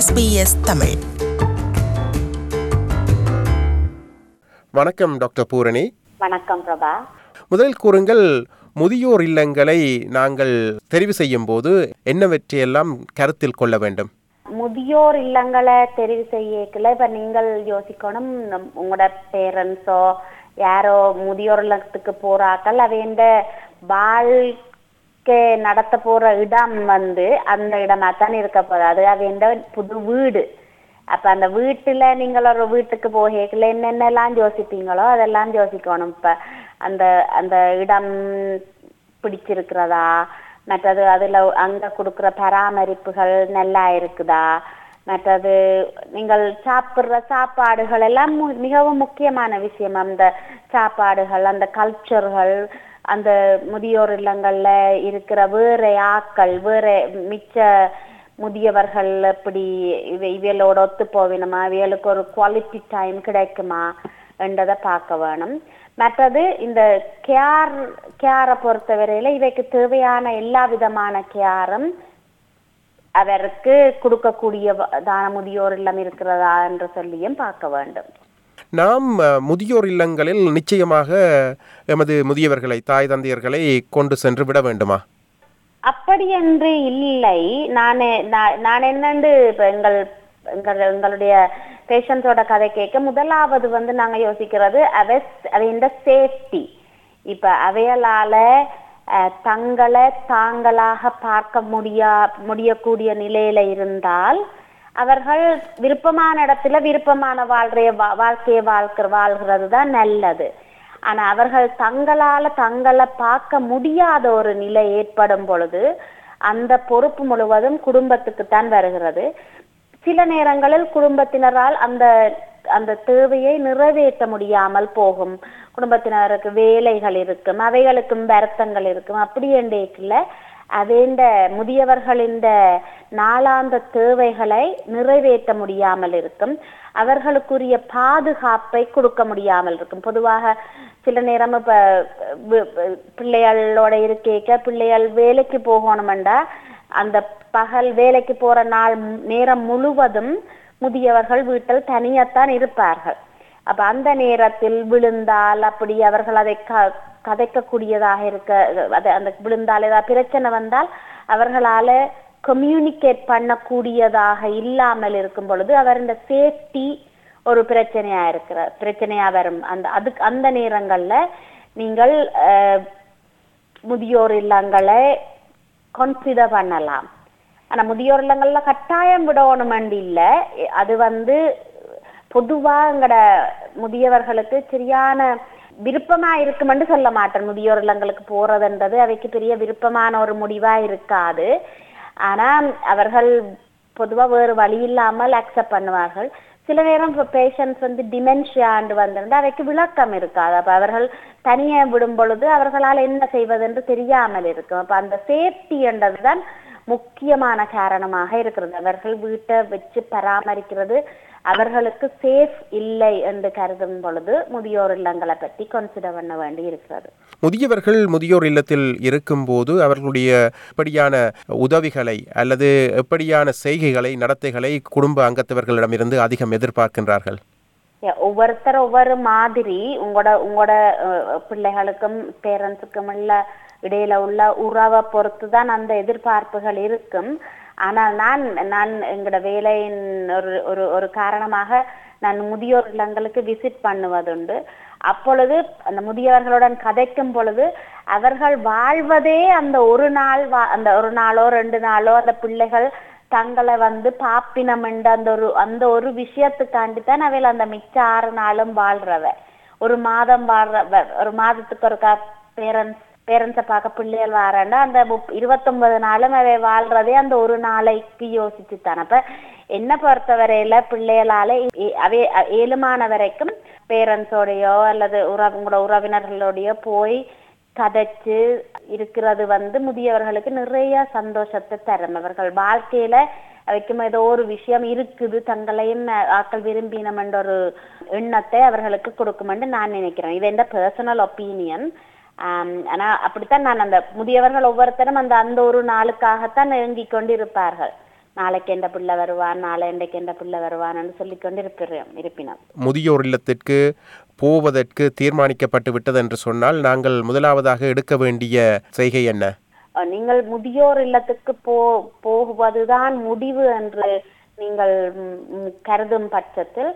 SBS Tamil. வணக்கம் doctor Poorani. வணக்கம் பிரபா. முதலில் கூறுங்கள் முதியோர் இல்லங்களை நாங்கள் தெரிவு செய்யும் போது என்னவற்றையெல்லாம் கருத்தில் கொள்ள வேண்டும்? முதியோர் இல்லங்களை தெரிவு செய்யக்கல இப்ப நீங்கள் யோசிக்கணும் உங்களோட பேரண்ட்ஸோ யாரோ முதியோர் இல்லத்துக்கு போறாக்கள் அவைண்ட வாழ்க்கை நடத்த போற இடம் வந்து அந்த இடமா தான் இருக்க போகுது. அது எந்த புது வீடு. அப்ப அந்த வீட்டுல நீங்கள் ஒரு வீட்டுக்கு போகல என்னென்னலாம் யோசிப்பீங்களோ அதெல்லாம் யோசிக்கணும். இப்ப அந்த அந்த இடம் பிடிச்சிருக்கிறதா? மற்றது அதுல அங்க கொடுக்குற பராமரிப்புகள் நல்லா இருக்குதா? மற்றது நீங்கள் சாப்பிடுற சாப்பாடுகள் எல்லாம் மிகவும் முக்கியமான விஷயம். அந்த சாப்பாடுகள் அந்த கல்ச்சர்கள் அந்த முதியோர் இல்லங்கள்ல இருக்கிற வேற ஆக்கள் வேற மிச்ச முதியவர்கள் எப்படி இவ இவைகளோட ஒத்து போவினுமா? இவைகளுக்கு ஒரு குவாலிட்டி டைம் கிடைக்குமா? என்றதை பார்க்க வேணும். மற்றது இந்த கேர் கேரை பொறுத்தவரையில இவைக்கு தேவையான எல்லா விதமான கேரும் அவருக்கு கொடுக்கக்கூடிய தான முதியோர் இல்லம் இருக்கிறதா என்று சொல்லியும் பார்க்க வேண்டும். நாம் முதியோர் இல்லங்களில் நிச்சயமாக எமது முதியவர்களை தாய் தந்தையர்களை கொண்டு சென்று விட வேண்டுமா? அப்படி என்று இல்லை. நான் நான் என்னண்டு இப்ப எங்கள் எங்கள் எங்களுடைய பேஷண்ட்ஸோட கதை கேட்க முதலாவது வந்து நாங்க யோசிக்கிறது அவை அவைண்ட சேஃப்டி. இப்ப அவையலால அஹ், தங்களை தாங்களாக பார்க்க முடியா முடியக்கூடிய நிலையில இருந்தால் அவர்கள் விருப்பமான இடத்துல விருப்பமான வாழ்றைய வா- வாழ்க்கையை வாழ்க்கிற வாழ்கிறது தான் நல்லது. ஆனா அவர்கள் தங்களால தங்களை பார்க்க முடியாத ஒரு நிலை ஏற்படும் பொழுது அந்த பொறுப்பு முழுவதும் குடும்பத்துக்கு தான் வருகிறது. சில நேரங்களில் குடும்பத்தினரால் அந்த அந்த தேவையை நிறைவேற்ற முடியாமல் போகும். குடும்பத்தினருக்கு வேலைகள் இருக்கும் அவைகளுக்கும் வருத்தங்கள் இருக்கும். அப்படி என்றேக்குல அதேண்ட முதியவர்களின் நாளாந்த தேவைகளை நிறைவேற்ற முடியாமல் இருக்கும். அவர்களுக்குரிய பாதுகாப்பை கொடுக்க முடியாமல் இருக்கும். பொதுவாக சில நேரம் இப்ப பிள்ளைகளோட இருக்கேக்க பிள்ளைகள் வேலைக்கு போகணுமெண்டா அந்த பகல் வேலைக்கு போற நாள் நேரம் முழுவதும் முதியவர்கள் வீட்டில் தனியாத்தான் இருப்பார்கள். அப்ப அந்த நேரத்தில் விழுந்தால் அப்படி அவர்கள் அதை க கதைக்கக்கூடியதாக இருக்க அதை அந்த விழுந்தால் ஏதாவது பிரச்சனை வந்தால் அவர்களால கம்யூனிகேட் பண்ணக்கூடியதாக இல்லாமல் இருக்கும் பொழுது அவர் இந்த சேஃப்டி ஒரு பிரச்சனையா இருக்கிற பிரச்சனையா வரும். அந்த அதுக்கு அந்த நேரங்கள்ல நீங்கள் முதியோர் இல்லங்களை கன்சிடர் பண்ணலாம். ஆனா முதியோர் இல்லங்கள்ல கட்டாயம் விடணுமெண்டு இல்லை. அது வந்து பொதுவா எங்கட முதியவர்களுக்கு சரியான விருப்பமா இருக்குமென்று சொல்ல மாட்டேன். முதியோர் இல்லங்களுக்கு போறதுன்றது அவைக்கு பெரிய விருப்பமான ஒரு முடிவா இருக்காது. ஆனா அவர்கள் பொதுவா வேறு வழி இல்லாமல் அக்செப்ட் பண்ணுவார்கள். சில நேரம் இப்போ பேஷண்ட்ஸ் வந்து டிமென்ஷியாண்டு வந்திருந்து அவைக்கு விளக்கம் இருக்காது. அப்ப அவர்கள் தனியே விடும் பொழுது அவர்களால் என்ன செய்வதென்று தெரியாமல் இருக்கும். அப்ப அந்த சேஃப்டி என்றதுதான் முக்கியமான காரணமாக இருக்கிறது. அவர்கள் வீட்டை வச்சு பராமரிக்கிறது அவர்களுக்கு சேஃப் இல்லை என்று கருதும் பொழுது முதியோர் இல்லங்களை பற்றி கன்சிடர் பண்ண வேண்டி இருக்கிறது முதியவர்கள் முதியோர் இல்லத்தில் இருக்கும்போது அவர்களுடைய எப்படியான உதவிகளை அல்லது எப்படியான செய்கைகளை நடத்தைகளை குடும்ப அங்கத்தவர்களிடமிருந்து அதிகம் எதிர்பார்க்கின்றார்கள்? ஒவ்வொருத்தர் ஒவ்வொரு மாதிரி உங்களோட உங்களோட பிள்ளைகளுக்கும் பேரண்ட்ஸுக்கும் உள்ள இடையில உள்ள உறவை பொறுத்து தான் அந்த எதிர்பார்ப்புகள் இருக்கும். ஆனால் நான் நான் எங்களோட வேலையின் ஒரு ஒரு ஒரு காரணமாக நான் முதியோர் இல்லங்களுக்கு விசிட் பண்ணுவதுண்டு. அப்பொழுது அந்த முதியவர்களுடன் கதைக்கும் பொழுது அவர்கள் வாழ்வதே அந்த ஒரு நாள் வா- அந்த ஒரு நாளோ ரெண்டு நாளோ அந்த பிள்ளைகள் தங்களை வந்து பாப்பினம் என்ற அந்த ஒரு அந்த ஒரு விஷயத்துக்காண்டி தான் அவையில் அந்த மிச்ச ஆறு நாளும் வாழ்றவ. ஒரு மாதம் வாழ்ற ஒரு மாதத்துக்கு ஒரு பேரண்ட்ஸ் பேரண்ட்ஸை பார்க்க பிள்ளைகள் வராண்டா அந்த இருபத்தொன்பது நாளும் அவை வாழ்றதே அந்த ஒரு நாளைக்கு யோசிச்சு தானே அப்ப என்ன பொறுத்தவரையில பிள்ளைகளால அவை ஏழுமான வரைக்கும் பேரண்ட்ஸோடையோ அல்லது உறவுங்களோட உறவினர்களோடையோ போய் கதைச்சு இருக்கிறது வந்து முதியவர்களுக்கு நிறைய சந்தோஷத்தை தரும். அவர்கள் வாழ்க்கையில வைக்கும் ஏதோ ஒரு விஷயம் இருக்குது. தங்களையும் ஆக்கள் விரும்பினம் என்ற ஒரு எண்ணத்தை அவர்களுக்கு கொடுக்கும் என்று நான் நினைக்கிறேன். இது எந்த பர்சனல் ஒப்பீனியன் ஆனா அப்படித்தான் நான் அந்த முதியவர்கள் ஒவ்வொருத்தரும் அந்த அந்த ஒரு நாளுக்காகத்தான் ஏங்கிக் கொண்டு இருப்பார்கள் நாளைக்கு எந்த பிள்ளை வருவான் நாளை இன்றைக்கு எந்த பிள்ளை வருவான்னு சொல்லிக்கொண்டு இருப்பிறோம் இருப்பினோம். முதியோர் இல்லத்திற்கு போவதற்கு தீர்மானிக்கப்பட்டு விட்டது என்று சொன்னால் நாங்கள் முதலாவதாக எடுக்க வேண்டிய செய்கை என்ன? நீங்கள் முதியோர் இல்லத்துக்கு போ போவதுதான் முடிவு என்று நீங்கள் கருதும் பட்சத்தில்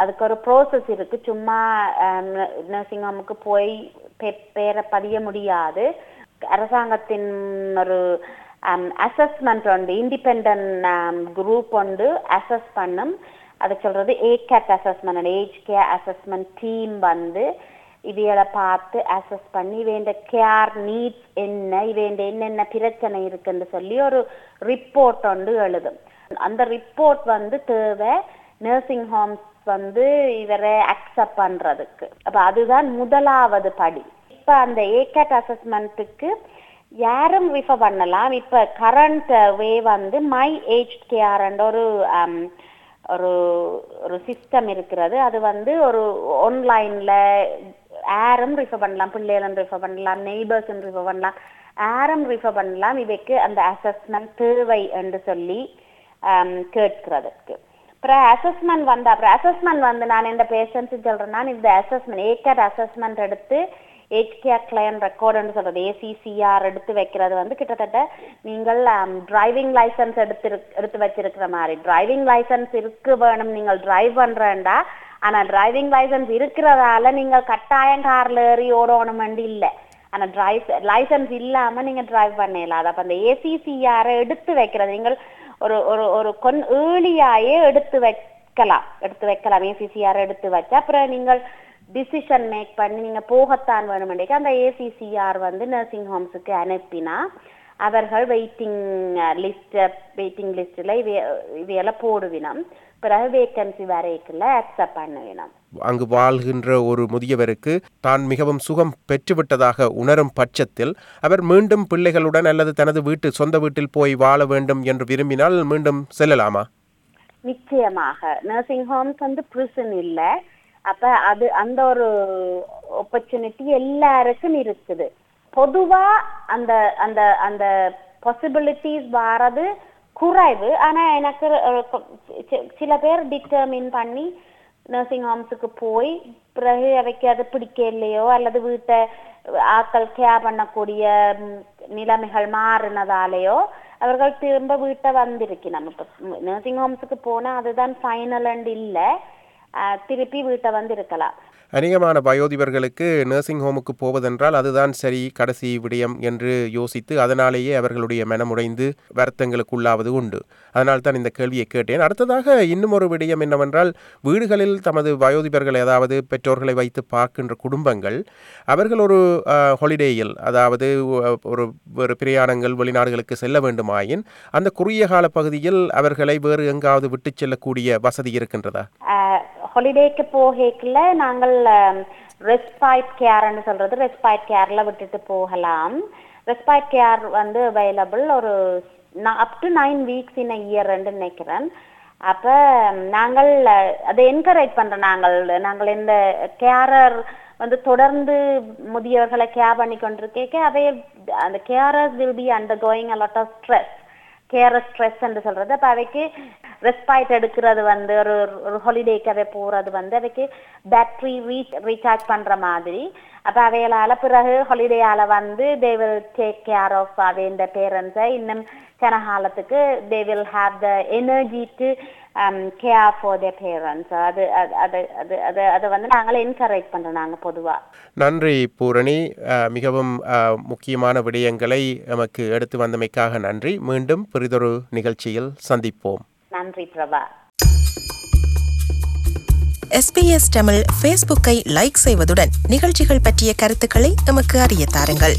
அதுக்கு ஒரு ப்ரோசஸ் இருக்கு. சும்மா நர்சிங் ஹோமுக்கு போய் பேரை பதிய முடியாது. அரசாங்கத்தின் ஒரு um, அசஸ்மெண்ட் உண்டு இண்டிபெண்ட் குரூப் um, உண்டு அசஸ் பண்ணும். அது சொல்றது ACAT assessment age care assessment team வந்து இவைகளை பார்த்து அசஸ் பண்ணி இவேண்ட கேர் நீட்ஸ் என்ன இவேண்ட என்னென்ன பிரச்சனை இருக்குன்னு சொல்லி ஒரு ரிப்போர்ட் ஒன்று எழுதும். அந்த ரிப்போர்ட் வந்து தேவை. நர்சிங் ஹோம்ஸ் வந்து இவரை அக்செப்ட் பண்றதுக்கு. அப்ப அதுதான் முதலாவது படி. இப்ப அந்த ஏகேட் அசஸ்மெண்ட்டுக்கு யாரும் ரிஃபர் பண்ணலாம். இப்ப கரண்ட் வே வந்து மை ஏஜ் கேர் ஒரு ஒரு ஒரு சிஸ்டம் இருக்கிறது. அது வந்து ஒரு ஆன்லைன்ல யாரும் ரிஃபர் பண்ணலாம். பிள்ளைகளும் ரிஃபர் பண்ணலாம். நெய்பர்ஸும் ரிஃபர் பண்ணலாம். யாரும் ரிஃபர் பண்ணலாம். இவைக்கு அந்த அசஸ்மெண்ட் தேவை என்று சொல்லி um, கேட்கிறதுக்கு. அப்புறம் அசஸ்மெண்ட் வந்து அப்புறம் அசஸ்மெண்ட் வந்து நான் இந்த பேஷண்ட்ஸ் சொல்றேன்னா இந்த அசஸ்மெண்ட் ஏக்கர் அசஸ்மெண்ட் எடுத்து ஹெச்கேஆர் கிளையன் ரெக்கார்டுன்னு சொல்றது ஏசிசிஆர் எடுத்து வைக்கிறது வந்து கிட்டத்தட்ட நீங்கள் um, டிரைவிங் லைசன்ஸ் எடுத்து எடுத்து வச்சிருக்கிற மாதிரி. டிரைவிங் லைசன்ஸ் இருக்கு வேணும் நீங்கள் டிரைவ் பண்றேன்டா. ஆனா டிரைவிங் லைசன்ஸ் இருக்கிறதால நீங்கள் கட்டாயம் கார்ல ஏறி ஓடணுமெண்டு இல்லை. ஆனா டிரைவ் லைசன்ஸ் இல்லாம நீங்க டிரைவ் பண்ணலாம் இயலாது. அப்ப அந்த ஏசிசிஆரை எடுத்து வைக்கிறது நீங்கள் ஒரு ஒரு ஒரு கொன் ஏர்லியாயே எடுத்து வைக்கலாம். எடுத்து வைக்கலாம். ஏசிசிஆர் எடுத்து வச்சு அப்புறம் நீங்கள் டிசிஷன் மேக் பண்ணி நீங்க போகத்தான் வேணுமெண்டேக்கு அந்த ஏசிசிஆர் வந்து நர்சிங் ஹோம்ஸுக்கு அனுப்பினா அவர்கள் வெயிட்டிங் லிஸ்ட் வெயிட்டிங் லிஸ்ட்ல இவையெல்லாம் போடுவினோம். பிறகு வேக்கன்சி வரைக்குள்ள அக்செப்ட் பண்ணுவினோம். அங்கு வாழ்கின்ற ஒரு முதியவருக்கு தான் மிகவும் சுகம் பெற்றுவிட்டதாக உணரும் பட்சத்தில் அவர் மீண்டும் பிள்ளைகளுடன் அல்லது தனது வீட்டு சொந்த வீட்டில் போய் வாழ வேண்டும் என்று விரும்பினால் மீண்டும் செல்லலாமா? நிச்சயமாக. நர்சிங் ஹோம்ஸ் வந்து பிரிசன் இல்லை. அப்ப அது அந்த ஒரு ஆப்பர்ச்சுனிட்டி எல்லாருக்கும் இருக்குது. பொதுவா அந்த அந்த அந்த பாசிபிலிட்டிஸ் வாரது குறைவு. ஆனா எனக்கு சில பேர் டிட்டர்மின் பண்ணி நர்சிங் ஹோம்ஸுக்கு போய் பிறகு அவைக்கு அது பிடிக்க இல்லையோ அல்லது வீட்டை ஆட்கள் கேர் பண்ணக்கூடிய நிலைமைகள் மாறினதாலேயோ அவர்கள் திரும்ப வீட்டை வந்திருக்கணும் இப்ப நர்சிங் ஹோம்ஸுக்கு போனா அதுதான் ஃபைனல் அண்ட் இல்ல. திருப்பி வீட்டை வந்து இருக்கலாம் அநேகமான வயோதிபர்களுக்கு நர்சிங் ஹோமுக்கு போவதென்றால் அதுதான் சரி கடைசி விடயம் என்று யோசித்து அதனாலேயே அவர்களுடைய மனமுடைந்து வருத்தங்களுக்குள்ளாவது உண்டு. அதனால் தான் இந்த கேள்வியை கேட்டேன். அடுத்ததாக இன்னும் ஒரு விடயம் என்னவென்றால் வீடுகளில் தமது வயோதிபர்கள் ஏதாவது பெற்றோர்களை வைத்து பார்க்கின்ற குடும்பங்கள் அவர்கள் ஒரு ஹாலிடேயில் அதாவது ஒரு ஒரு பிரயாணங்கள் வெளிநாடுகளுக்கு செல்ல வேண்டுமாயின் அந்த குறுகிய கால பகுதியில் அவர்களை வேறு எங்காவது விட்டுச் செல்லக்கூடிய வசதி இருக்கின்றதா? ஹாலிடேக்கு போகல நாங்கள் ரெஸ்பைட் கேர்னு சொல்றது ரெஸ்பைட் கேர்ல விட்டுட்டு போகலாம். ரெஸ்பைட் கேர் வந்து அவைலபிள் ஒரு up to nine weeks in year நினைக்கிறேன். அப்ப நாங்கள் அதை என்கரேஜ் பண்றோம் நாங்கள் நாங்கள் இந்த கேரர் வந்து தொடர்ந்து முதியவர்களை கேர் பண்ணி கொண்டிருக்கேக்க அவை அந்த carers will be undergoing a lot of stress carer stress என்று சொல்றது. அப்ப அவைக்கு ரெஸ்பாய்ட் எடுக்கிறது வந்து ஒரு ஒரு ஹாலிடேக்காவே போறது வந்து அவைக்கு பேட்டரி ரீச் ரீசார்ஜ் பண்ற மாதிரி. அப்ப அவைகளால பிறகு ஹாலிடேயால வந்து they will take care of அவை இந்த பேரண்ட்ஸை இன்னும் கனகாலத்துக்கு they will have the energy to care for the parents அது அது அது அது அது அதை வந்து நாங்களே என்கரேஜ் பண்றோம் நாங்க பொதுவா. நன்றி பூரணி. மிகவும் முக்கியமான விடயங்களை நமக்கு எடுத்து வந்தமைக்காக நன்றி. மீண்டும் பிறிதொரு நிகழ்ச்சியில் சந்திப்போம். நன்றி பிரபா. எஸ்பிஎஸ் தமிழ் ஃபேஸ்புக்கை லைக் செய்வதுடன் நிகழ்ச்சிகள் பற்றிய கருத்துக்களை எமக்கு அறிய தாருங்கள்.